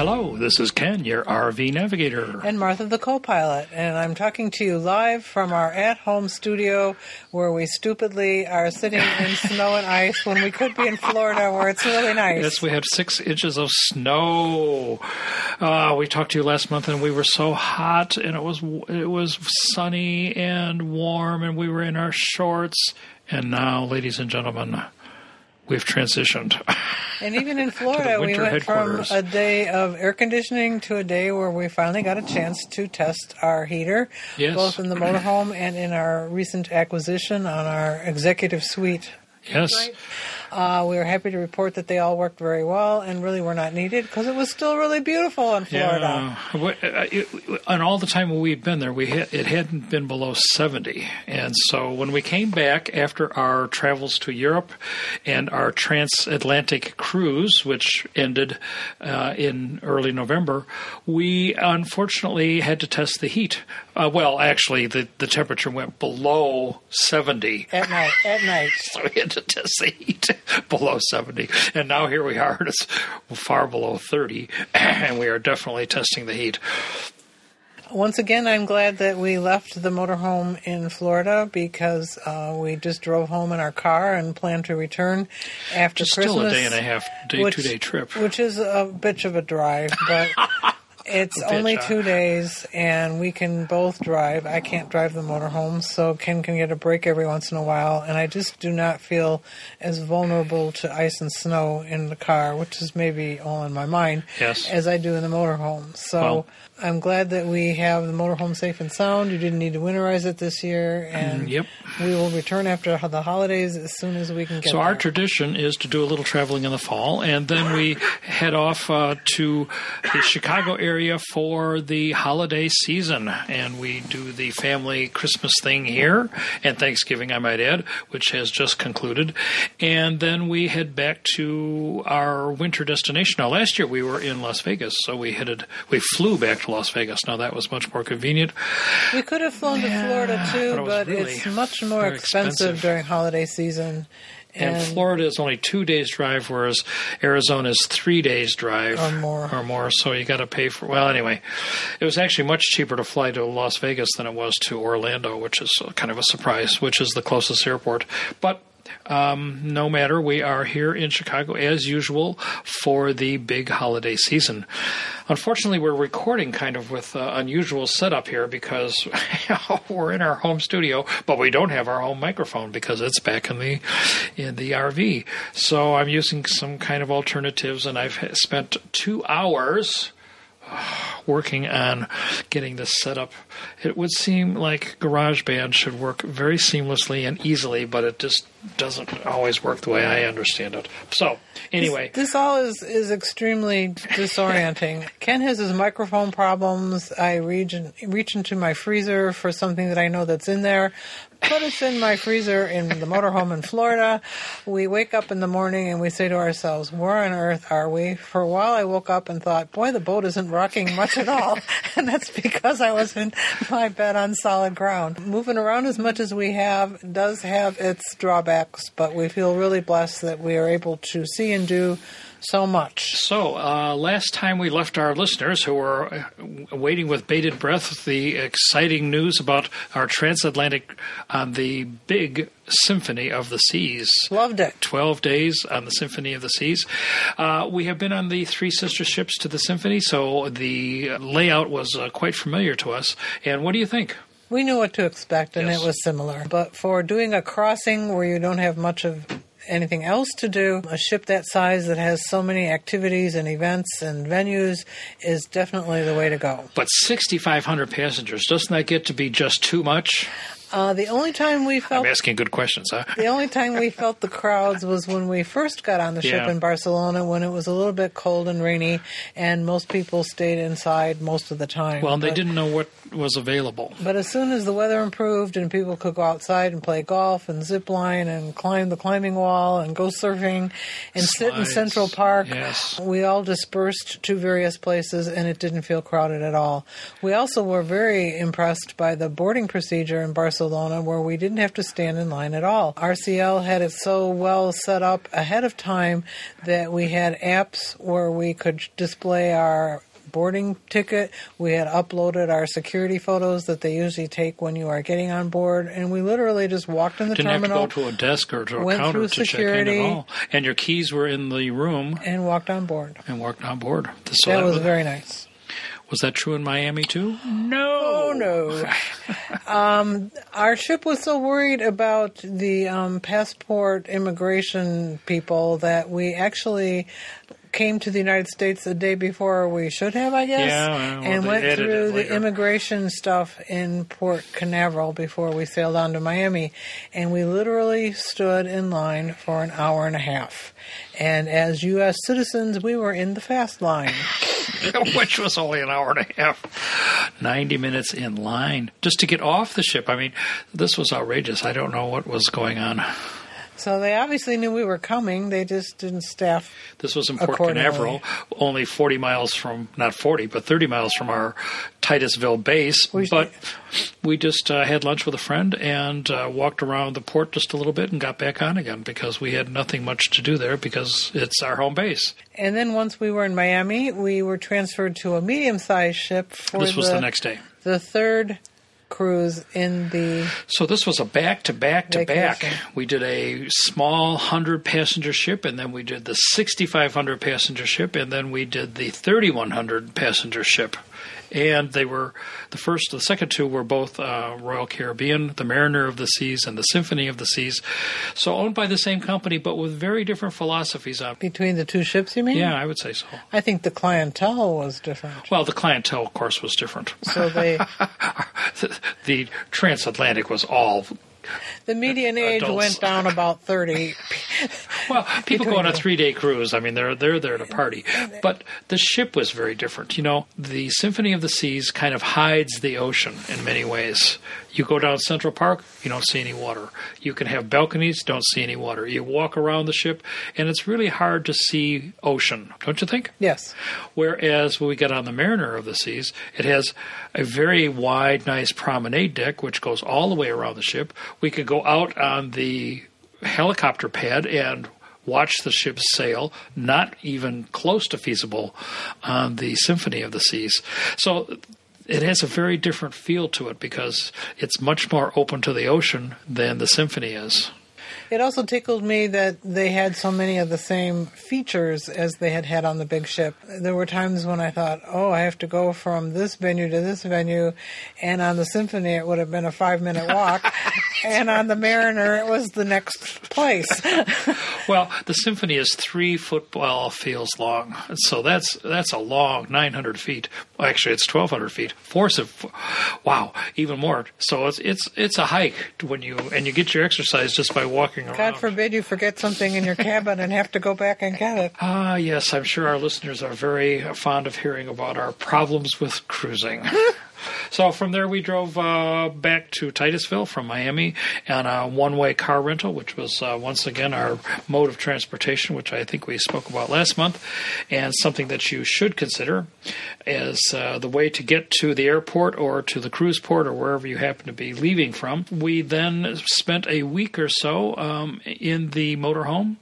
Hello, this is Ken, your RV navigator. And Martha, the co pilot. And I'm talking to you live from our at home studio where we stupidly are sitting in snow and ice when we could be in Florida where it's really nice. Yes, we had six inches of snow. Uh, we talked to you last month and we were so hot and it was, it was sunny and warm and we were in our shorts. And now, ladies and gentlemen, we've transitioned. And even in Florida, we went from a day of air conditioning to a day where we finally got a chance to test our heater, yes. both in the motorhome and in our recent acquisition on our executive suite. Yes. Right? Uh, we were happy to report that they all worked very well and really were not needed because it was still really beautiful in Florida. Yeah. Uh, and all the time we had been there, we had, it hadn't been below 70. And so when we came back after our travels to Europe and our transatlantic cruise, which ended uh, in early November, we unfortunately had to test the heat. Uh, well, actually, the, the temperature went below 70. At night. At night. so we had to test the heat. below 70. And now here we are, it's far below 30, and we are definitely testing the heat. Once again, I'm glad that we left the motorhome in Florida because uh, we just drove home in our car and plan to return after Just Christmas. Still a day and a half, day, which, two day trip. Which is a bitch of a drive, but It's only two days, and we can both drive. I can't drive the motorhome, so Ken can get a break every once in a while. And I just do not feel as vulnerable to ice and snow in the car, which is maybe all in my mind, yes. as I do in the motorhome. So well, I'm glad that we have the motorhome safe and sound. You didn't need to winterize it this year, and yep. we will return after the holidays as soon as we can get. So there. our tradition is to do a little traveling in the fall, and then we head off uh, to the Chicago area for the holiday season, and we do the family Christmas thing here and Thanksgiving, I might add, which has just concluded, and then we head back to our winter destination. Now, last year we were in Las Vegas, so we headed, we flew back to Las Vegas. Now that was much more convenient. We could have flown yeah, to Florida too, but, it but really it's much more expensive, expensive, during holiday season. And, and, Florida is only two days drive, whereas Arizona is three days drive or more. Or more. So you got to pay for. Well, anyway, it was actually much cheaper to fly to Las Vegas than it was to Orlando, which is kind of a surprise. Which is the closest airport, but um, no matter, we are here in Chicago as usual for the big holiday season. Unfortunately, we're recording kind of with uh, unusual setup here because we're in our home studio, but we don't have our home microphone because it's back in the in the RV. So I'm using some kind of alternatives, and I've spent two hours working on getting this set up. It would seem like GarageBand should work very seamlessly and easily, but it just doesn't always work the way I understand it. So, anyway. This, this all is, is extremely disorienting. Ken has his microphone problems. I reach, reach into my freezer for something that I know that's in there put us in my freezer in the motorhome in Florida. We wake up in the morning and we say to ourselves, where on earth are we? For a while I woke up and thought, boy, the boat isn't rocking much at all. and that's because I was in my bed on solid ground. Moving around as much as we have does have its drawbacks, but we feel really blessed that we are able to see and do so much. So, uh, last time we left our listeners who were uh, waiting with bated breath the exciting news about our transatlantic on um, the big Symphony of the Seas. Loved it. 12 days on the Symphony of the Seas. Uh, we have been on the three sister ships to the Symphony, so the layout was uh, quite familiar to us. And what do you think? We knew what to expect, and yes. it was similar. But for doing a crossing where you don't have much of anything else to do. A ship that size that has so many activities and events and venues is definitely the way to go. But 6,500 passengers, doesn't that get to be just too much? Uh, the only time we felt I'm asking good questions, huh? the only time we felt the crowds was when we first got on the ship Yeah. in Barcelona when it was a little bit cold and rainy, and most people stayed inside most of the time. Well, and they didn't know what was available. But as soon as the weather improved and people could go outside and play golf and zip line and climb the climbing wall and go surfing and sit in Central Park, Yes. we all dispersed to various places and it didn't feel crowded at all. We also were very impressed by the boarding procedure in Barcelona where we didn't have to stand in line at all. RCL had it so well set up ahead of time that we had apps where we could display our boarding ticket. We had uploaded our security photos that they usually take when you are getting on board, and we literally just walked in the Didn't terminal have to go to a desk or to a counter to security. check in at all. And your keys were in the room and walked on board. and walked on board. So that was was, very nice. Was that true in Miami too? Oh no. um, our ship was so worried about the um, passport immigration people that we actually came to the United States the day before we should have, I guess, Yeah, well, and went through the immigration stuff in Port Canaveral before we sailed on to Miami. And we literally stood in line for an hour and a half. And as U.S. citizens, we were in the fast line. Which was only an hour and a half. 90 minutes in line just to get off the ship. I mean, this was outrageous. I don't know what was going on. So they obviously knew we were coming. They just didn't staff This was in Port. Canaveral, only 40 miles from, not 40, but 30 miles from our Titusville base. We- but we just uh, had lunch with a friend and uh, walked around the port just a little bit and got back on again because we had nothing much to do there because it's our home base. And then once we were in Miami, we were transferred to a medium-sized ship for This was the next day. the third cruise in the So this was a back to back to back. We did a small 100 passenger ship, and then we did the 6,500 passenger ship, and then we did the 3,100 passenger ship. And they were the first, the second two were both uh, Royal Caribbean, the Mariner of the Seas, and the Symphony of the Seas. So owned by the same company, but with very different philosophies on. between the two ships. You mean? Yeah, I would say so. I think the clientele was different. Well, the clientele, of course, was different. So they, the transatlantic was all the median age Adults. went down about thirty. Well, people go on a three day cruise. I mean, they're they're there to party. But the ship was very different. You know, the Symphony of the Seas kind of hides the ocean in many ways. You go down Central Park, you don't see any water. You can have balconies, don't see any water. You walk around the ship, and it's really hard to see ocean, don't you think? Yes, Whereas when we get on the Mariner of the Seas, it has a very wide, nice promenade deck which goes all the way around the ship. We could go out on the helicopter pad and watch the ship sail, not even close to feasible on the Symphony of the Seas. So it has a very different feel to it because it's much more open to the ocean than the Symphony is. It also tickled me that they had so many of the same features as they had had on the big ship. There were times when I thought, "Oh, I have to go from this venue to this venue," and on the Symphony it would have been a five-minute walk, and on the Mariner it was the next place. Well, the symphony is three football fields long, so that's that's a long 900 feet. Well, actually, it's 1,200 feet. Force of, wow, even more. So it's it's it's a hike when you and you get your exercise just by walking around. God forbid you forget something in your cabin and have to go back and get it. Ah, yes, I'm sure our listeners are very fond of hearing about our problems with cruising. so from there, we drove uh, back to Titusville from Miami on a one way car rental, which was uh, once again our mode of transportation, which I think we spoke about last month, and something that you should consider as uh, the way to get to the airport or to the cruise port or wherever you happen to be leaving from. We then spent a week or so um, in the motorhome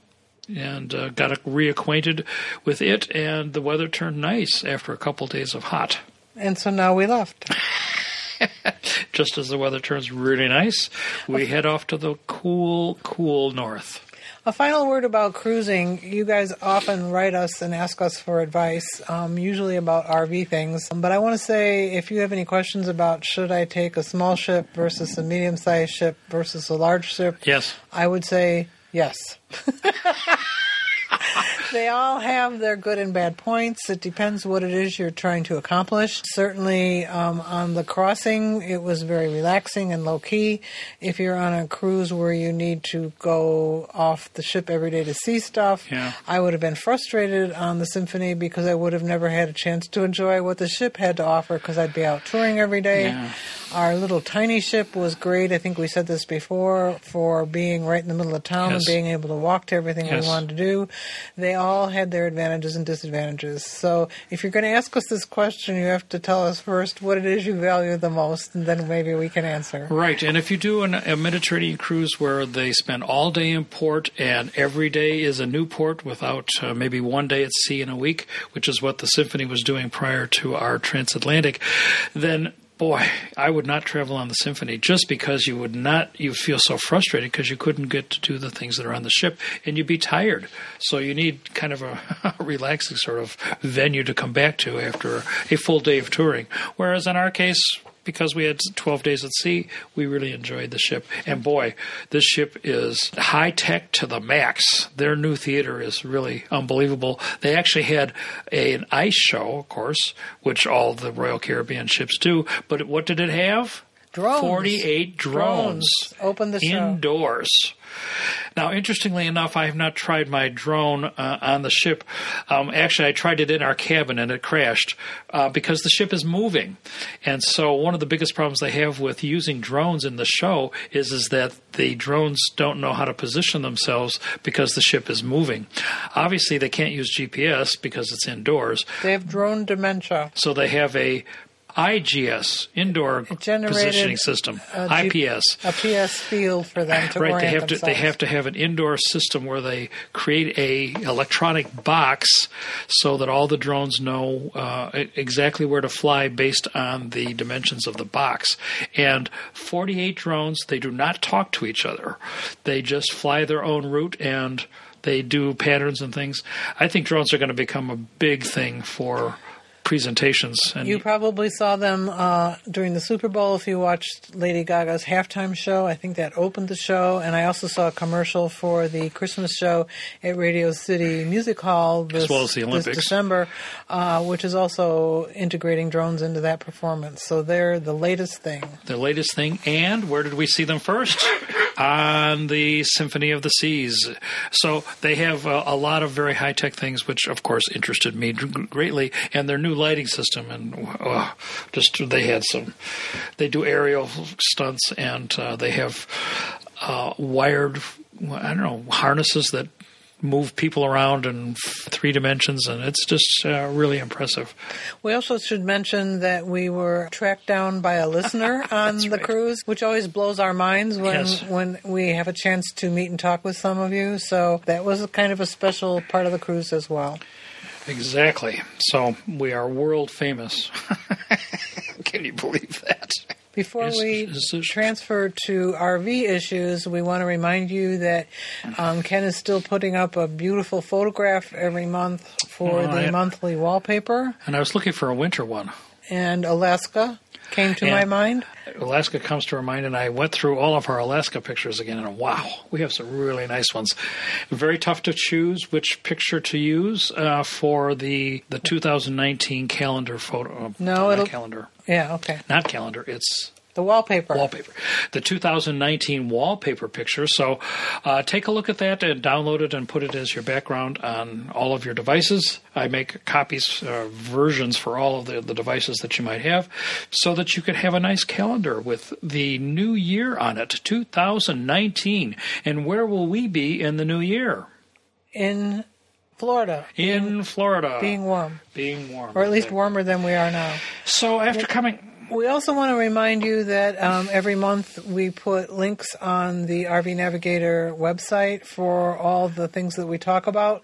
and uh, got reacquainted with it, and the weather turned nice after a couple days of hot. And so now we left. Just as the weather turns really nice, we head off to the cool, cool north. A final word about cruising. You guys often write us and ask us for advice, um, usually about RV things. But I want to say if you have any questions about should I take a small ship versus a medium sized ship versus a large ship, Yes. I would say yes. they all have their good and bad points. It depends what it is you're trying to accomplish. Certainly, um, on the crossing, it was very relaxing and low key. If you're on a cruise where you need to go off the ship every day to see stuff, Yeah. I would have been frustrated on the Symphony because I would have never had a chance to enjoy what the ship had to offer because I'd be out touring every day. Yeah. Our little tiny ship was great. I think we said this before for being right in the middle of town Yes. and being able to walk to everything Yes. we wanted to do. They all had their advantages and disadvantages. So if you're going to ask us this question, you have to tell us first what it is you value the most, and then maybe we can answer. Right, and if you do an, a Mediterranean cruise where they spend all day in port and every day is a new port without uh, maybe one day at sea in a week, which is what the Symphony was doing prior to our transatlantic, then boy, I would not travel on the Symphony just because you would not you feel so frustrated because you couldn't get to do the things that are on the ship and you'd be tired. So you need kind of a relaxing sort of venue to come back to after a full day of touring. Whereas in our case, because we had 12 days at sea, we really enjoyed the ship. And boy, this ship is high tech to the max. Their new theater is really unbelievable. They actually had a, an ice show, of course, which all the Royal Caribbean ships do. But what did it have? Drones. 48 drones. Open the show. Indoors. Now, interestingly enough, I have not tried my drone uh, on the ship. Um, actually, I tried it in our cabin and it crashed uh, because the ship is moving. And so, one of the biggest problems they have with using drones in the show is is that the drones don't know how to position themselves because the ship is moving. Obviously, they can't use GPS because it's indoors. They have drone dementia. So they have a IGS, indoor positioning system, a G- IPS. A PS field for them to Right, they have to they have to have an indoor system where they create a electronic box so that all the drones know uh, exactly where to fly based on the dimensions of the box. And 48 drones, they do not talk to each other. They just fly their own route and they do patterns and things. I think drones are going to become a big thing for presentations and You probably saw them uh, during the Super Bowl if you watched Lady Gaga's halftime show. I think that opened the show. And I also saw a commercial for the Christmas show at Radio City Music Hall this, well as the this Olympics. December, uh, which is also integrating drones into that performance. So they're the latest thing. the latest thing. And where did we see them first? On the Symphony of the Seas. So they have a, a lot of very high tech things, which of course interested me greatly. And their new lighting system, and uh, just they had some. They do aerial stunts, and uh, they have uh, wired. I don't know harnesses that move people around in three dimensions, and it's just uh, really impressive. We also should mention that we were tracked down by a listener on the right. cruise, which always blows our minds when Yes. when we have a chance to meet and talk with some of you. So that was kind of a special part of the cruise as well. Exactly. So we are world famous. Can you believe that? Before Is- we is transfer to RV issues, we want to remind you that um, Ken is still putting up a beautiful photograph every month for Oh, the yeah. monthly wallpaper. And I was looking for a winter one. And Alaska came to Yeah. my mind. Alaska comes to her mind, and I went through all of our Alaska pictures again, and wow, we have some really nice ones. Very tough to choose which picture to use uh, for the the 2019 calendar photo. Uh, No, it'll- calendar, Yeah, okay. not calendar. It's The wallpaper. wallpaper. The 2019 wallpaper picture. So uh, take a look at that and download it and put it as your background on all of your devices. I make copies, uh, versions for all of the, the devices that you might have so that you could have a nice calendar with the new year on it, 2019. And where will we be in the new year? in Florida. In Florida. being warm, Being warm. or at least warmer than we are now. So after coming. We also want to remind you that um, every month we put links on the RV Navigator website for all the things that we talk about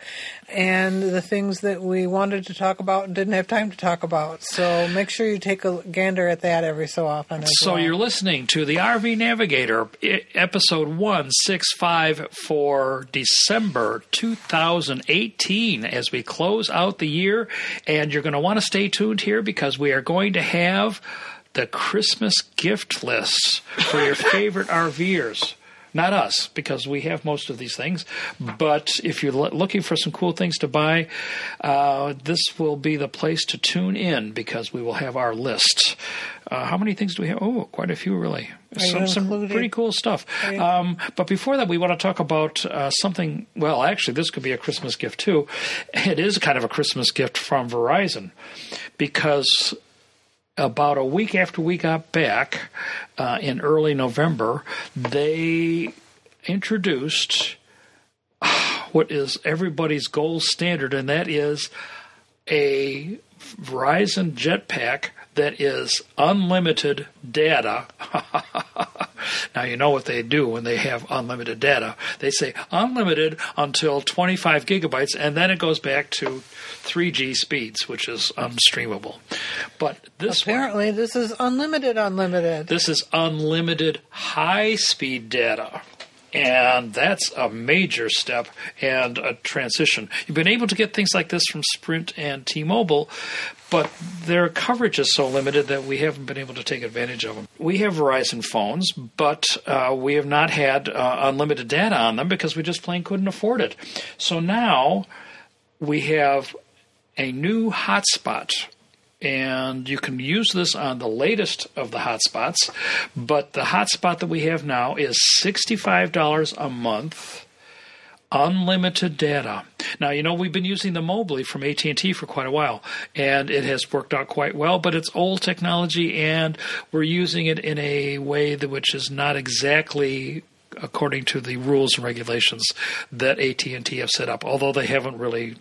and the things that we wanted to talk about and didn't have time to talk about. So make sure you take a gander at that every so often. So well. you're listening to the RV Navigator, episode 165 for December 2018 as we close out the year. And you're going to want to stay tuned here because we are going to have the Christmas gift lists for your favorite RVers. Not us, because we have most of these things. But if you're lo- looking for some cool things to buy, uh, this will be the place to tune in because we will have our list. Uh, how many things do we have? Oh, quite a few, really. you Some, some pretty cool stuff. Um, but before that, we want to talk about uh, something. Well, actually, this could be a Christmas gift too. It is kind of a Christmas gift from Verizon because about a week after we got back uh, in early November, they introduced what is everybody's gold standard, and that is a Verizon Jetpack that is unlimited data. now, you know what they do when they have unlimited data. They say unlimited until 25 gigabytes, and then it goes back to 3G speeds, which is um, unstreamable. But this one, Apparently, this is unlimited, unlimited. this is unlimited high speed data. And that's a major step and a transition. You've been able to get things like this from Sprint and T Mobile, but their coverage is so limited that we haven't been able to take advantage of them. We have Verizon phones, but uh, we have not had uh, unlimited data on them because we just plain couldn't afford it. So now we have a new hotspot and you can use this on the latest of the hotspots. But the hotspot that we have now is $65 a month, unlimited data. Now you know we've been using the Mobley from AT and T for quite a while, and it has worked out quite well. But it's old technology, and we're using it in a way that which is not exactly according to the rules and regulations that AT and T have set up. Although they haven't really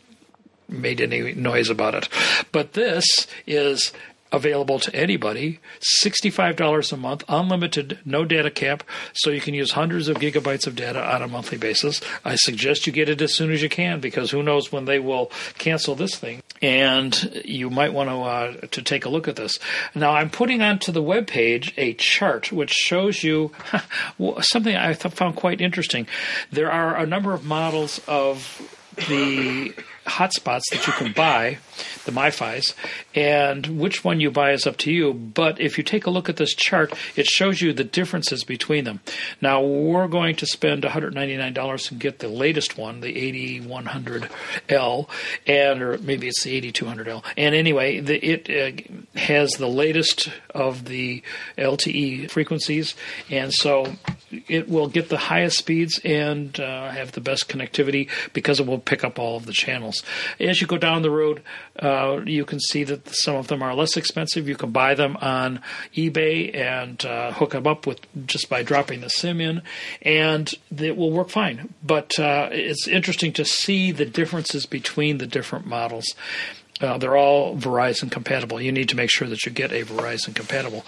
made any noise about it. But this is available to anybody $65 a month unlimited no data cap so you can use hundreds of gigabytes of data on a monthly basis. I suggest you get it as soon as you can because who knows when they will cancel this thing. And you might want to uh, to take a look at this. Now i'm putting onto the web page a chart which shows you something i found quite interesting. There are a number of models of the hotspots that you can buy, the MiFi's, and which one you buy is up to you. But if you take a look at this chart, it shows you the differences between them. Now, we're going to spend $199 and get the latest one, the 8100L, and or maybe it's the 8200L. And anyway, the, it uh, has the latest of the LTE frequencies, and so it will get the highest speeds and uh, have the best connectivity because it will pick up all of the channels. As you go down the road, uh, you can see that some of them are less expensive. You can buy them on eBay and uh, hook them up with just by dropping the SIM in, and it will work fine. But uh, it's interesting to see the differences between the different models. Uh, they're all Verizon compatible. You need to make sure that you get a Verizon compatible.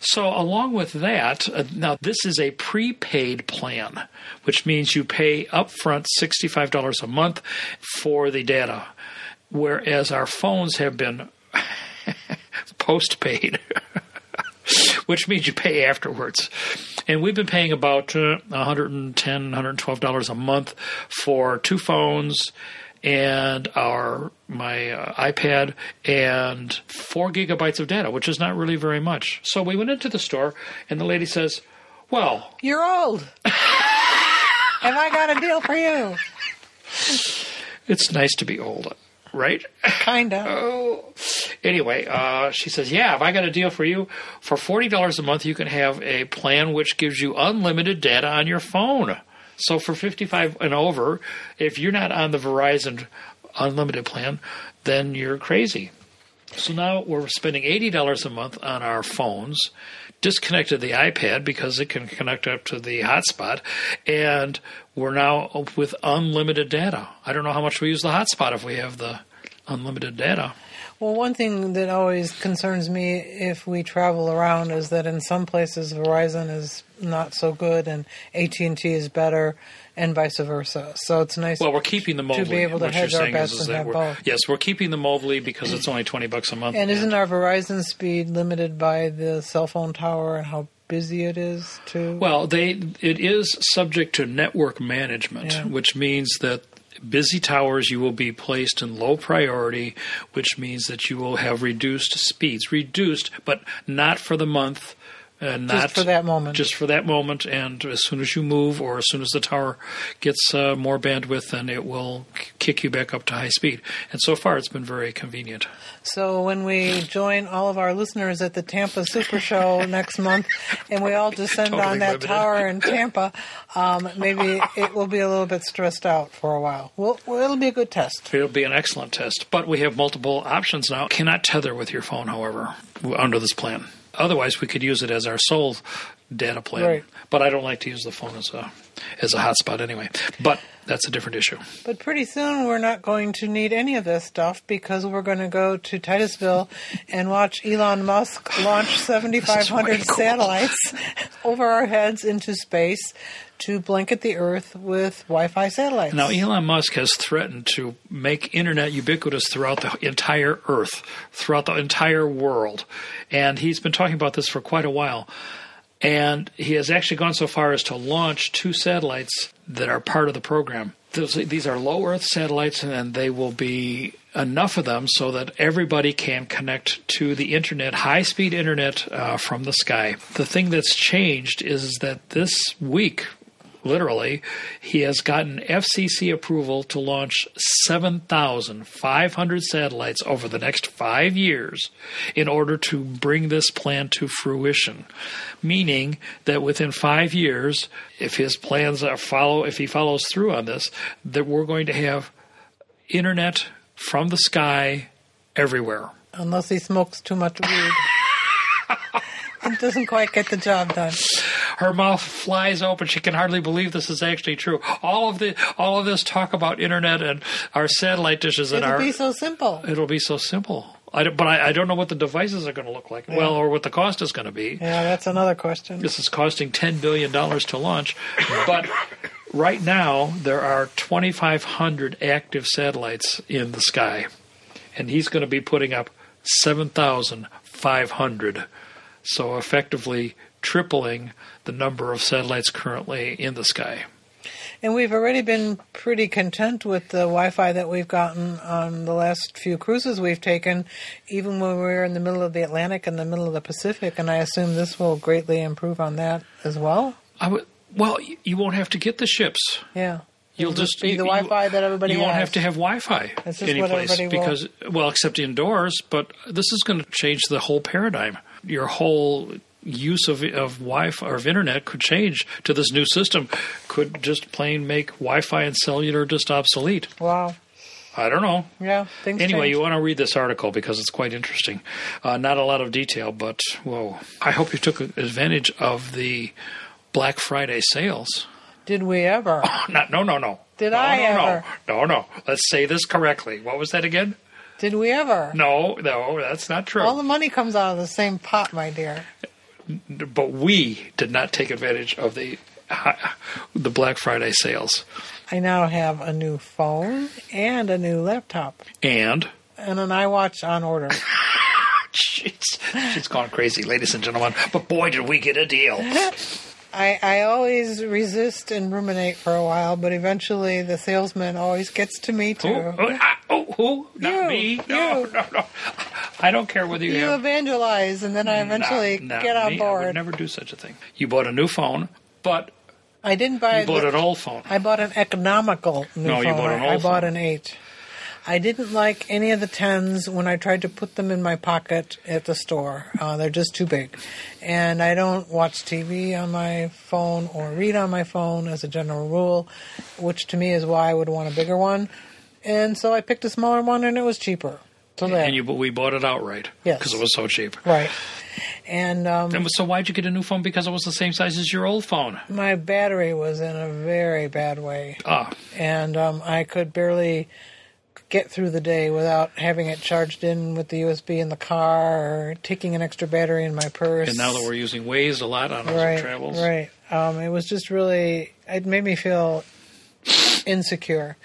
So, along with that, uh, now this is a prepaid plan, which means you pay upfront $65 a month for the data, whereas our phones have been postpaid. which means you pay afterwards. And we've been paying about uh, $110, $112 a month for two phones and our my uh, iPad and four gigabytes of data, which is not really very much. So we went into the store, and the lady says, "Well, You're old. Have I got a deal for you? it's nice to be old, right?" Kinda. Oh. Anyway, uh, she says, "Yeah, have I got a deal for you? For forty dollars a month, you can have a plan which gives you unlimited data on your phone. So for fifty-five and over, if you're not on the Verizon unlimited plan, then you're crazy." So now we're spending eighty dollars a month on our phones. Disconnected the iPad because it can connect up to the hotspot, and we're now with unlimited data. I don't know how much we use the hotspot if we have the unlimited data. Well, one thing that always concerns me if we travel around is that in some places Verizon is not so good and AT and T is better, and vice versa. So it's nice. Well, we're keeping the Mobley. to be able to hedge our bets is, is and have both. yes, we're keeping the Mobley because it's only twenty bucks a month. and isn't our Verizon speed limited by the cell phone tower and how busy it is too? Well, they it is subject to network management, Yeah. which means that busy towers you will be placed in low priority, which means that you will have reduced speeds, reduced, but not for the month. And Just not for that moment. Just for that moment, and as soon as you move, or as soon as the tower gets uh, more bandwidth, then it will k- kick you back up to high speed. And so far, it's been very convenient. So when we join all of our listeners at the Tampa Super Show next month, and we all descend Totally on that riveted. tower in Tampa, um, maybe it will be a little bit stressed out for a while. Well, well, it'll be a good test. It'll be an excellent test, but we have multiple options now. Cannot tether with your phone, however, under this plan. Otherwise, we could use it as our sole data plan. Right. But I don't like to use the phone as a as a hotspot anyway. But that's a different issue. But pretty soon we're not going to need any of this stuff because we're going to go to Titusville and watch Elon Musk launch 7,500 This is way cool. satellites over our heads into space to blanket the Earth with Wi-Fi satellites. Now, Elon Musk has threatened to make internet ubiquitous throughout the entire Earth, throughout the entire world. And he's been talking about this for quite a while. And he has actually gone so far as to launch two satellites that are part of the program. These are low Earth satellites, and they will be enough of them so that everybody can connect to the internet, high speed internet uh, from the sky. The thing that's changed is that this week, literally, he has gotten FCC approval to launch 7,500 satellites over the next five years in order to bring this plan to fruition. Meaning that within five years, if his plans are follow, if he follows through on this, that we're going to have internet from the sky everywhere. Unless he smokes too much weed. it doesn't quite get the job done. her mouth flies open. She can hardly believe this is actually true. All of the all of this talk about internet and our satellite dishes and It'll our be so simple. it'll be so simple. I but I, I don't know what the devices are going to look like. Well, or what the cost is going to be. Yeah, that's another question. This is costing ten billion dollars to launch, but right now there are twenty five hundred active satellites in the sky, and he's going to be putting up seven thousand five hundred. So effectively tripling the number of satellites currently in the sky. And we've already been pretty content with the Wi-Fi that we've gotten on the last few cruises we've taken, even when we were in the middle of the Atlantic and the middle of the Pacific. And I assume this will greatly improve on that as well. I would, well, you- won't have to get the ships. Yeah, You'll It'll just be you- the Wi-Fi that everybody You has. won't have to have Wi-Fi That's just any what place everybody will- because well, except indoors. But this is going to change the whole paradigm. Your whole use of of Wi-Fi or of internet could change to this new system. Could just plain make Wi-Fi and cellular just obsolete. Wow. I don't know. Yeah. Anyway, change. you want to read this article because it's quite interesting. Uh, not a lot of detail, but whoa! I hope you took advantage of the Black Friday sales. Did we ever? Not, no, no, no. Did no, I no, ever? No, no, no. Let's say this correctly. What was that again? Did we ever? No, no, that's not true. All the money comes out of the same pot, my dear. but we did not take advantage of the the Black Friday sales. I now have a new phone and a new laptop And and an iWatch on order. she's, she's gone crazy, ladies and gentlemen. But boy, did we get a deal. I, I always resist and ruminate for a while, but eventually the salesman always gets to me too. Oh, oh, ah, oh, who? Not You, me. No, you. no, no. I don't care whether you, You have. evangelize, and then I eventually not- not get on me. I would board. never do such a thing. You bought a new phone, but I didn't buy. you bought the- an old phone. I bought an economical new No, phone. you bought an I, I old bought an eight. I didn't like any of the tens when I tried to put them in my pocket at the store. Uh, they're just too big, and I don't watch TV on my phone or read on my phone as a general rule, which to me is why I would want a bigger one. And so I picked a smaller one, and it was cheaper. So there, And you, we bought it outright Yes. because it was so cheap. right? And um, And so why'd you get a new phone? Because it was the same size as your old phone. my battery was in a very bad way. Ah, and um, I could barely get through the day without having it charged in with the USB in the car or taking an extra battery in my purse. and now that we're using Waze a lot on our right, travels, right, um, it was just really it made me feel insecure,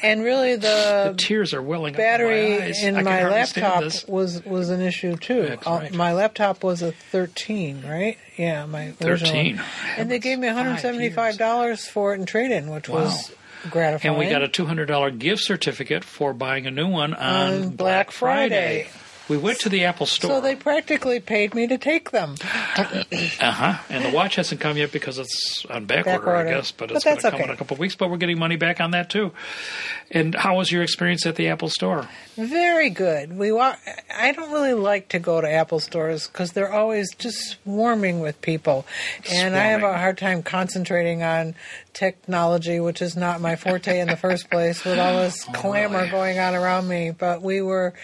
and really the the. tears are welling Battery up my in I my laptop was was an issue too. That's Uh, my laptop was a 13, right? Yeah, my 13. one. And they gave me $175 for it in trade-in, which was gratifying. And we got a two hundred dollar gift certificate for buying a new one on, on Black Friday. We went to the Apple store. So they practically paid me to take them. Uh huh. And the watch hasn't come yet because it's on back, Back order, order. I guess. But But it's going to come in a couple of weeks. But we're getting money back on that too. And how was your experience at the Apple store? Very good. We wa- I don't really like to go to Apple stores because they're always just swarming with people, and I have a hard time concentrating on technology, which is not my forte in the first place, with all this clamor really? going on around me. But we were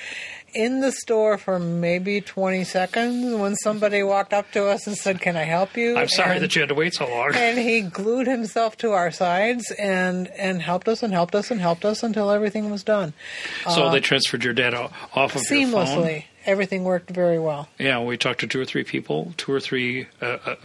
in the store for maybe 20 seconds when somebody walked up to us and said, "Can I help you?" I'm sorry And- that you had to wait so long. and he glued himself to our sides and and helped us and helped us and helped us until everything was done so they transferred your data off of seamlessly. Everything worked very well. Yeah, we talked to two or three people, two or three uh, uh,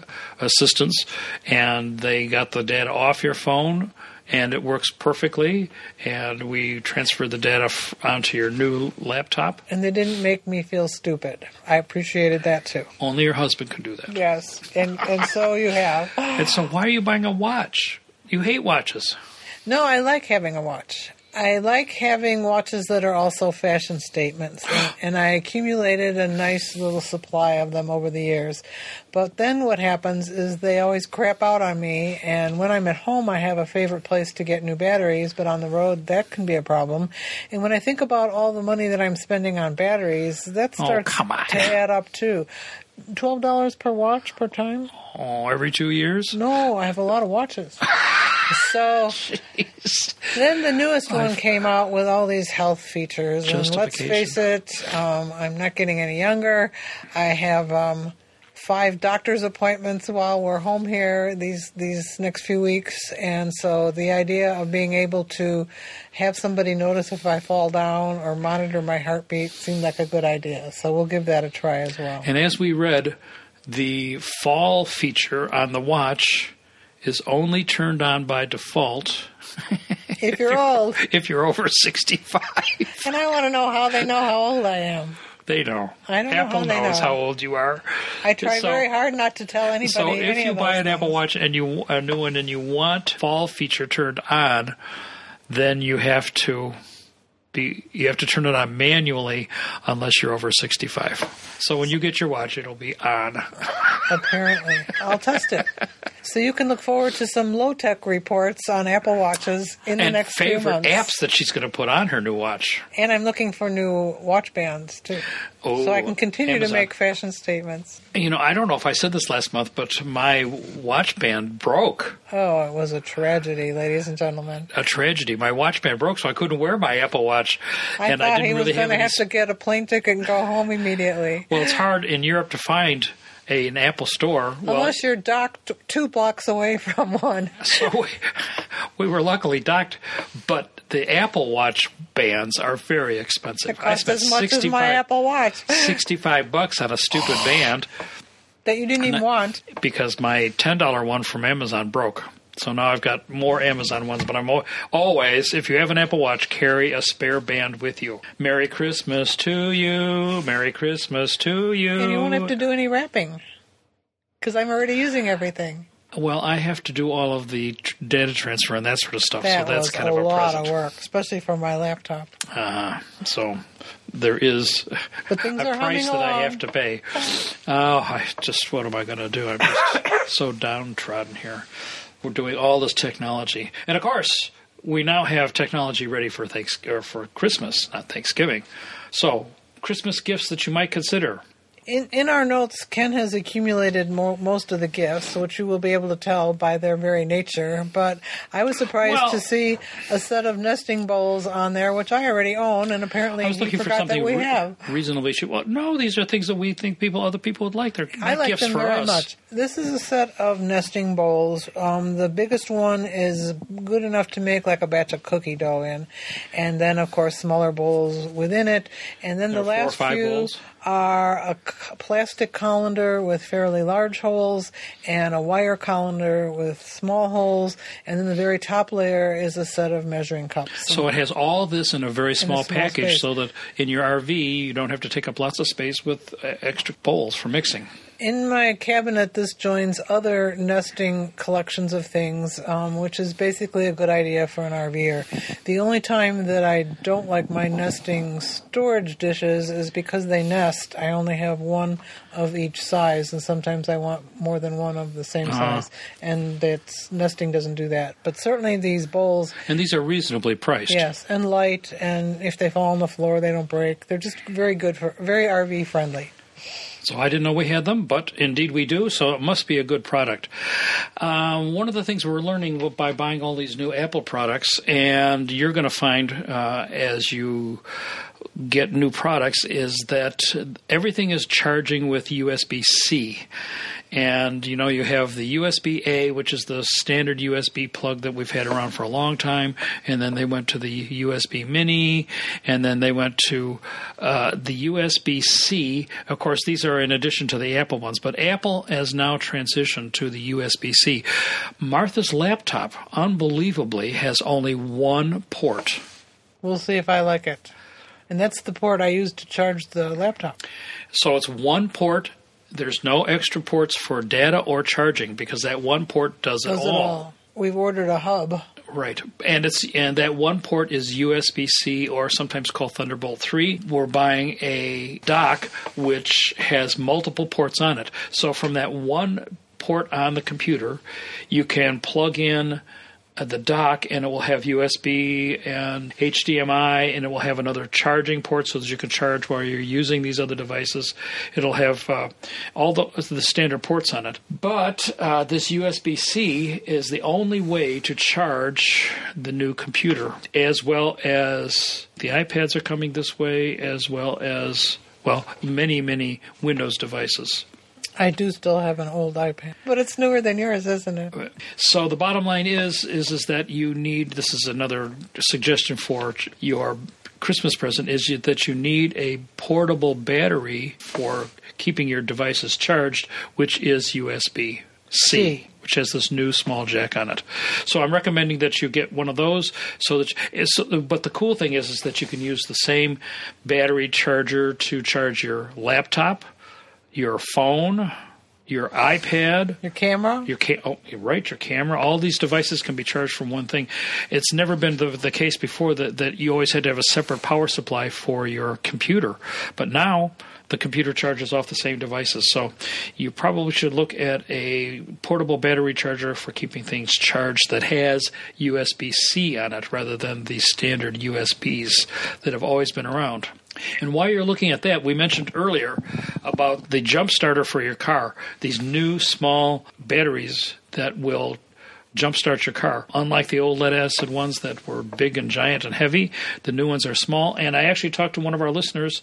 assistants, and they got the data off your phone, and it works perfectly. And we transferred the data f- onto your new laptop. And they didn't make me feel stupid. I appreciated that too. Only your husband could do that. Yes, and and so you have. And so, why are you buying a watch? You hate watches. No, I like having a watch. I like having watches that are also fashion statements, and, and I accumulated a nice little supply of them over the years. But then what happens is they always crap out on me, and when I'm at home, I have a favorite place to get new batteries, but on the road, that can be a problem. And when I think about all the money that I'm spending on batteries, that Oh, starts on. to add up too. Twelve dollars per watch per time? Oh, every two years? No, I have a lot of watches. So then the newest one came out with all these health features, and let's face it, um, I'm not getting any younger. I have um, five doctor's appointments while we're home here these these next few weeks, and so the idea of being able to have somebody notice if I fall down or monitor my heartbeat seemed like a good idea. So we'll give that a try as well. And as we read, the fall feature on the watch is only turned on by default If you're old, if you're over 65. and I want to know how they know how old I am. They know. I don't know Apple how they knows know. how old you are. I try So- very hard not to tell anybody. So if any you buy an Apple. Watch and you a new one and you want fall feature turned on, then you have to be you have to turn it on manually unless you're over 65. So when you get your watch, it'll be on. apparently, I'll test it. So you can look forward to some low tech reports on Apple watches in the and next few months. favorite apps that she's going to put on her new watch. And I'm looking for new watch bands too, Oh, so I can continue Amazon. to make fashion statements. You know, I don't know if I said this last month, but my watch band broke. Oh, it was a tragedy, ladies and gentlemen. A tragedy. My watch band broke, so I couldn't wear my Apple Watch, I and thought I didn't he was really going have to any have to get a plane ticket and go home immediately. Well, it's hard in Europe to find a, an Apple store. Well, Unless you're docked two blocks away from one. so we, we were luckily docked, but the Apple Watch bands are very expensive. It cost as much as my Apple Watch 65 bucks on a stupid band that you didn't even want. because my $10 one from Amazon broke. So now I've got more Amazon ones, but I'm always, if you have an Apple Watch, carry a spare band with you. Merry Christmas to you. Merry Christmas to you. And you won't have to do any wrapping because I'm already using everything. Well, I have to do all of the data transfer and that sort of stuff, That so that's kind a of a lot present. of work, especially for my laptop. Uh, so there is a price that I have to pay. Oh, I just what am I going to do? I'm just so downtrodden here. We're doing all this technology, and of course, we now have technology ready for thanks or for Christmas, not Thanksgiving. So, Christmas gifts that you might consider. In, in our notes, Ken has accumulated mo- most of the gifts, which you will be able to tell by their very nature. But I was surprised Well- to see a set of nesting bowls on there, which I already own, and apparently I was he looking for forgot something that we re- have. reasonably cheap. Well, no, these are things that we think people, other people would like. They're I like gifts them for very us. much. This is a set of nesting bowls. Um, the biggest one is good enough to make like a batch of cookie dough in, and then of course smaller bowls within it, and then There the are four or last five few bowls? Are a plastic colander with fairly large holes and a wire colander with small holes, and then the very top layer is a set of measuring cups. So it has all this in a very small, small package, space. so that in your RV you don't have to take up lots of space with uh, extra bowls for mixing. In my cabinet, this joins other nesting collections of things, um, which is basically a good idea for an RVer. The only time that I don't like my nesting storage dishes is because they nest. I only have one of each size, and sometimes I want more than one of the same Uh-huh. size, and that's nesting doesn't do that. But certainly these bowls, And these are reasonably priced. yes, and light, and if they fall on the floor, they don't break. They're just very good for very RV friendly. So I didn't know we had them, but indeed we do. So it must be a good product. Um, one of the things we're learning by buying all these new Apple products, and you're going to find uh, as you get new products, is that everything is charging with USB C. And you know, you have the USB A, which is the standard USB plug that we've had around for a long time, and then they went to the USB Mini, and then they went to uh, the USB C. Of course, these are in addition to the Apple ones, but Apple has now transitioned to the USB C. Martha's laptop, unbelievably, has only one port. We'll see if I like it. And that's the port I use to charge the laptop. So it's one port. There's no extra ports for data or charging because that one port does, Does it all? We've ordered a hub. Right, and it's and that one port is USB C or sometimes called Thunderbolt three. We're buying a dock which has multiple ports on it. So from that one port on the computer, you can plug in the dock and it will have USB and HDMI and it will have another charging port so that you can charge while you're using these other devices. It'll have uh, all the, the standard ports on it. But uh, this USB C is the only way to charge the new computer, as well as the iPads are coming this way, as well as, well, many, many Windows devices. I do still have an old iPad, but it's newer than yours, isn't it? So the bottom line is is is that you need this is another suggestion for your Christmas present is that you need a portable battery for keeping your devices charged, which is USB C. C. Which has this new small jack on it, so I'm recommending that you get one of those. So that, it's, but the cool thing is, is that you can use the same battery charger to charge your laptop, your phone, your iPad, Your camera? your ca- oh, you're right, your camera, all these devices can be charged from one thing. It's never been the, the case before that, that you always had to have a separate power supply for your computer. But now the computer charges off the same devices. So you probably should look at a portable battery charger for keeping things charged that has USB C on it rather than the standard USBs that have always been around. And while you're looking at that, we mentioned earlier about the jump starter for your car. These new small batteries that will jumpstart your car. Unlike the old lead acid ones that were big and giant and heavy, the new ones are small. And I actually talked to one of our listeners,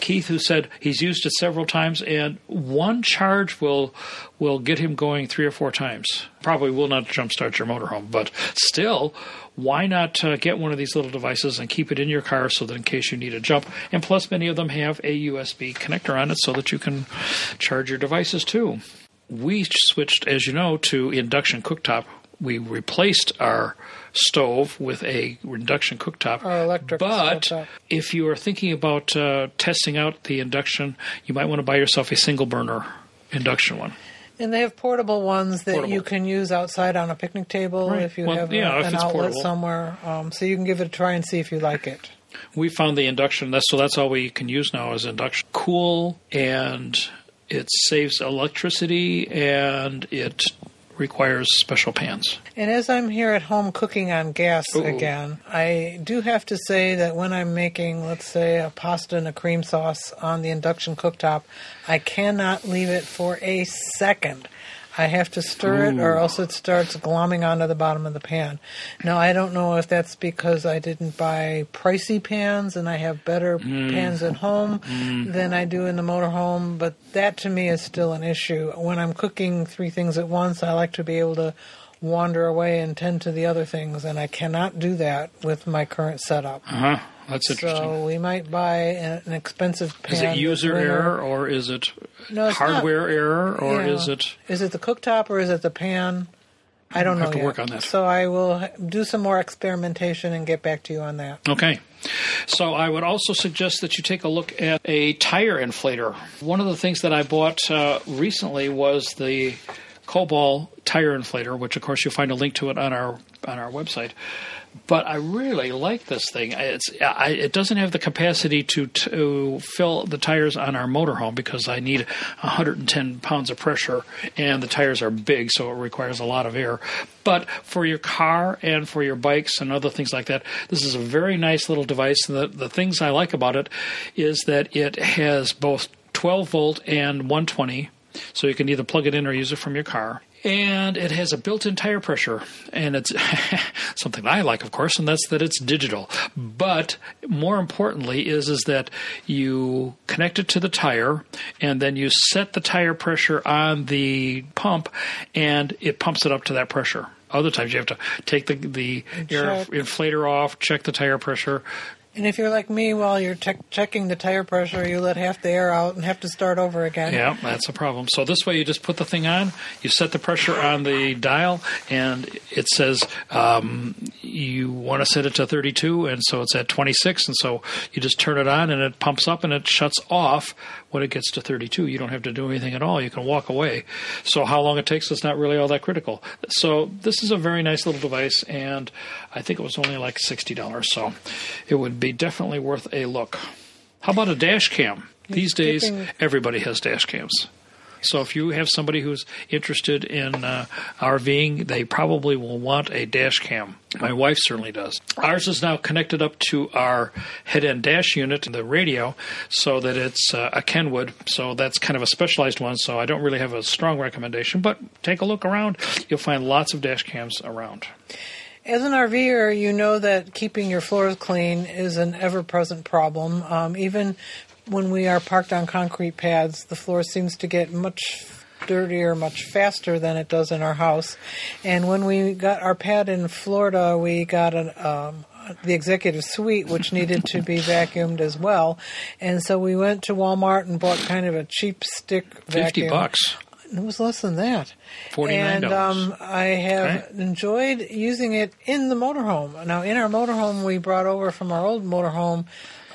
Keith, who said he's used it several times, and one charge will will get him going three or four times. Probably will not jumpstart your motorhome, but still, why not uh, get one of these little devices and keep it in your car so that in case you need a jump? And plus, many of them have a USB connector on it so that you can charge your devices too. We switched, as you know, to induction cooktop. We replaced our stove with a induction cooktop. Our electric But stovetop. if you are thinking about uh, testing out the induction, you might want to buy yourself a single burner induction one. And they have portable ones that Portable. you can use outside on a picnic table Right. if you Well, have a- yeah, if an outlet portable. somewhere. Um, so you can give it a try and see if you like it. We found the induction. That's so that's all we can use now is induction. Cool and it saves electricity and it requires special pans. And as I'm here at home cooking on gas Ooh. again, I do have to say that when I'm making, let's say, a pasta and a cream sauce on the induction cooktop, I cannot leave it for a second. I have to stir it, or else it starts glomming onto the bottom of the pan. Now, I don't know if that's because I didn't buy pricey pans and I have better pans at home than I do in the motorhome, but that to me is still an issue. When I'm cooking three things at once, I like to be able to wander away and tend to the other things, and I cannot do that with my current setup. Uh huh. That's interesting. So we might buy an expensive pan. is it user error or is it No, it's not. hardware error or Yeah. is it? Is it the cooktop or is it the pan? I don't Have know to yet. work on that. So I will do some more experimentation and get back to you on that. Okay. So I would also suggest that you take a look at a tire inflator. One of the things that I bought uh, recently was the Kobalt tire inflator, which of course you'll find a link to it on our on our website. But I really like this thing. It's I, it doesn't have the capacity to to fill the tires on our motorhome because I need 110 pounds of pressure, and the tires are big, so it requires a lot of air. But for your car and for your bikes and other things like that, this is a very nice little device. And the, the things I like about it is that it has both 12 volt and 120 so you can either plug it in or use it from your car. And it has a built-in tire pressure, and it's something I like, of course, and that's that it's digital. But more importantly, is is that you connect it to the tire, and then you set the tire pressure on the pump, and it pumps it up to that pressure. Other times you have to take the the air inflator off, check the tire pressure, and if you're like me, while you're te- checking the tire pressure, you let half the air out and have to start over again. Yeah, that's a problem. So this way, you just put the thing on, you set the pressure on the dial, and it says um, you want to set it to 32, and so it's at 26, and so you just turn it on, and it pumps up, and it shuts off when it gets to 32. You don't have to do anything at all. You can walk away. So how long it takes is not really all that critical. So this is a very nice little device, and I think it was only like $60. So it would be definitely worth a look. How about a dash cam? These days, everybody has dash cams. So if you have somebody who's interested in uh, RVing, they probably will want a dash cam. My wife certainly does. Ours is now connected up to our head end dash unit, the radio, so that it's uh, a Kenwood. So that's kind of a specialized one. So I don't really have a strong recommendation, but take a look around. You'll find lots of dash cams around. As an RVer, you know that keeping your floors clean is an ever present problem. Um, even when we are parked on concrete pads, the floor seems to get much dirtier much faster than it does in our house. And when we got our pad in Florida, we got an, um, the executive suite, which needed to be vacuumed as well. And so we went to Walmart and bought kind of a cheap stick vacuum. Fifty bucks. It was less than that. Forty-nine dollars. And um, I have okay. enjoyed using it in the motorhome. Now, in our motorhome, we brought over from our old motorhome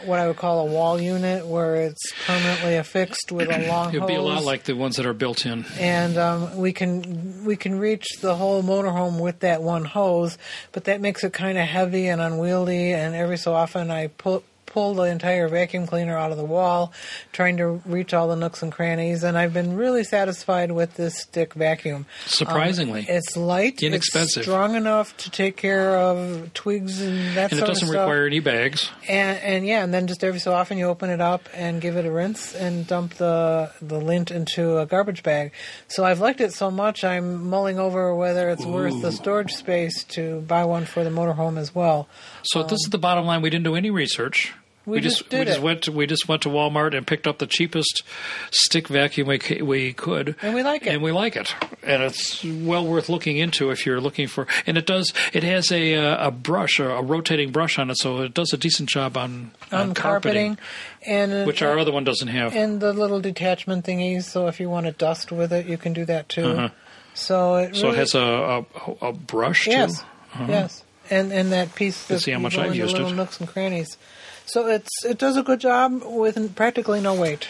what I would call a wall unit, where it's permanently affixed with a long. It'd be a lot like the ones that are built in. And um, we can we can reach the whole motorhome with that one hose, but that makes it kind of heavy and unwieldy. And every so often, I pull pull the entire vacuum cleaner out of the wall, trying to reach all the nooks and crannies. And I've been really satisfied with this stick vacuum. Surprisingly, um, it's light, inexpensive, strong enough to take care of twigs and that. Stuff and it doesn't require any bags. And, and yeah, and then just every so often you open it up and give it a rinse and dump the the lint into a garbage bag. So I've liked it so much, I'm mulling over whether it's Ooh. worth the storage space to buy one for the motorhome as well. So um, this is the bottom line. We didn't do any research. We, we just, just we just went to, we just went to Walmart and picked up the cheapest stick vacuum we, we could, and we like it. And we like it, and it's well worth looking into if you're looking for. And it does. It has a a brush, a, a rotating brush on it, so it does a decent job on on, on carpeting, carpeting, and which our other one doesn't have. And the little detachment thingies, so if you want to dust with it, you can do that too. Uh-huh. So it so it has a a, a brush yes. too. Uh-huh. Yes, and and that piece that see how much I've used little it. nooks and crannies. So it's it does a good job with practically no weight,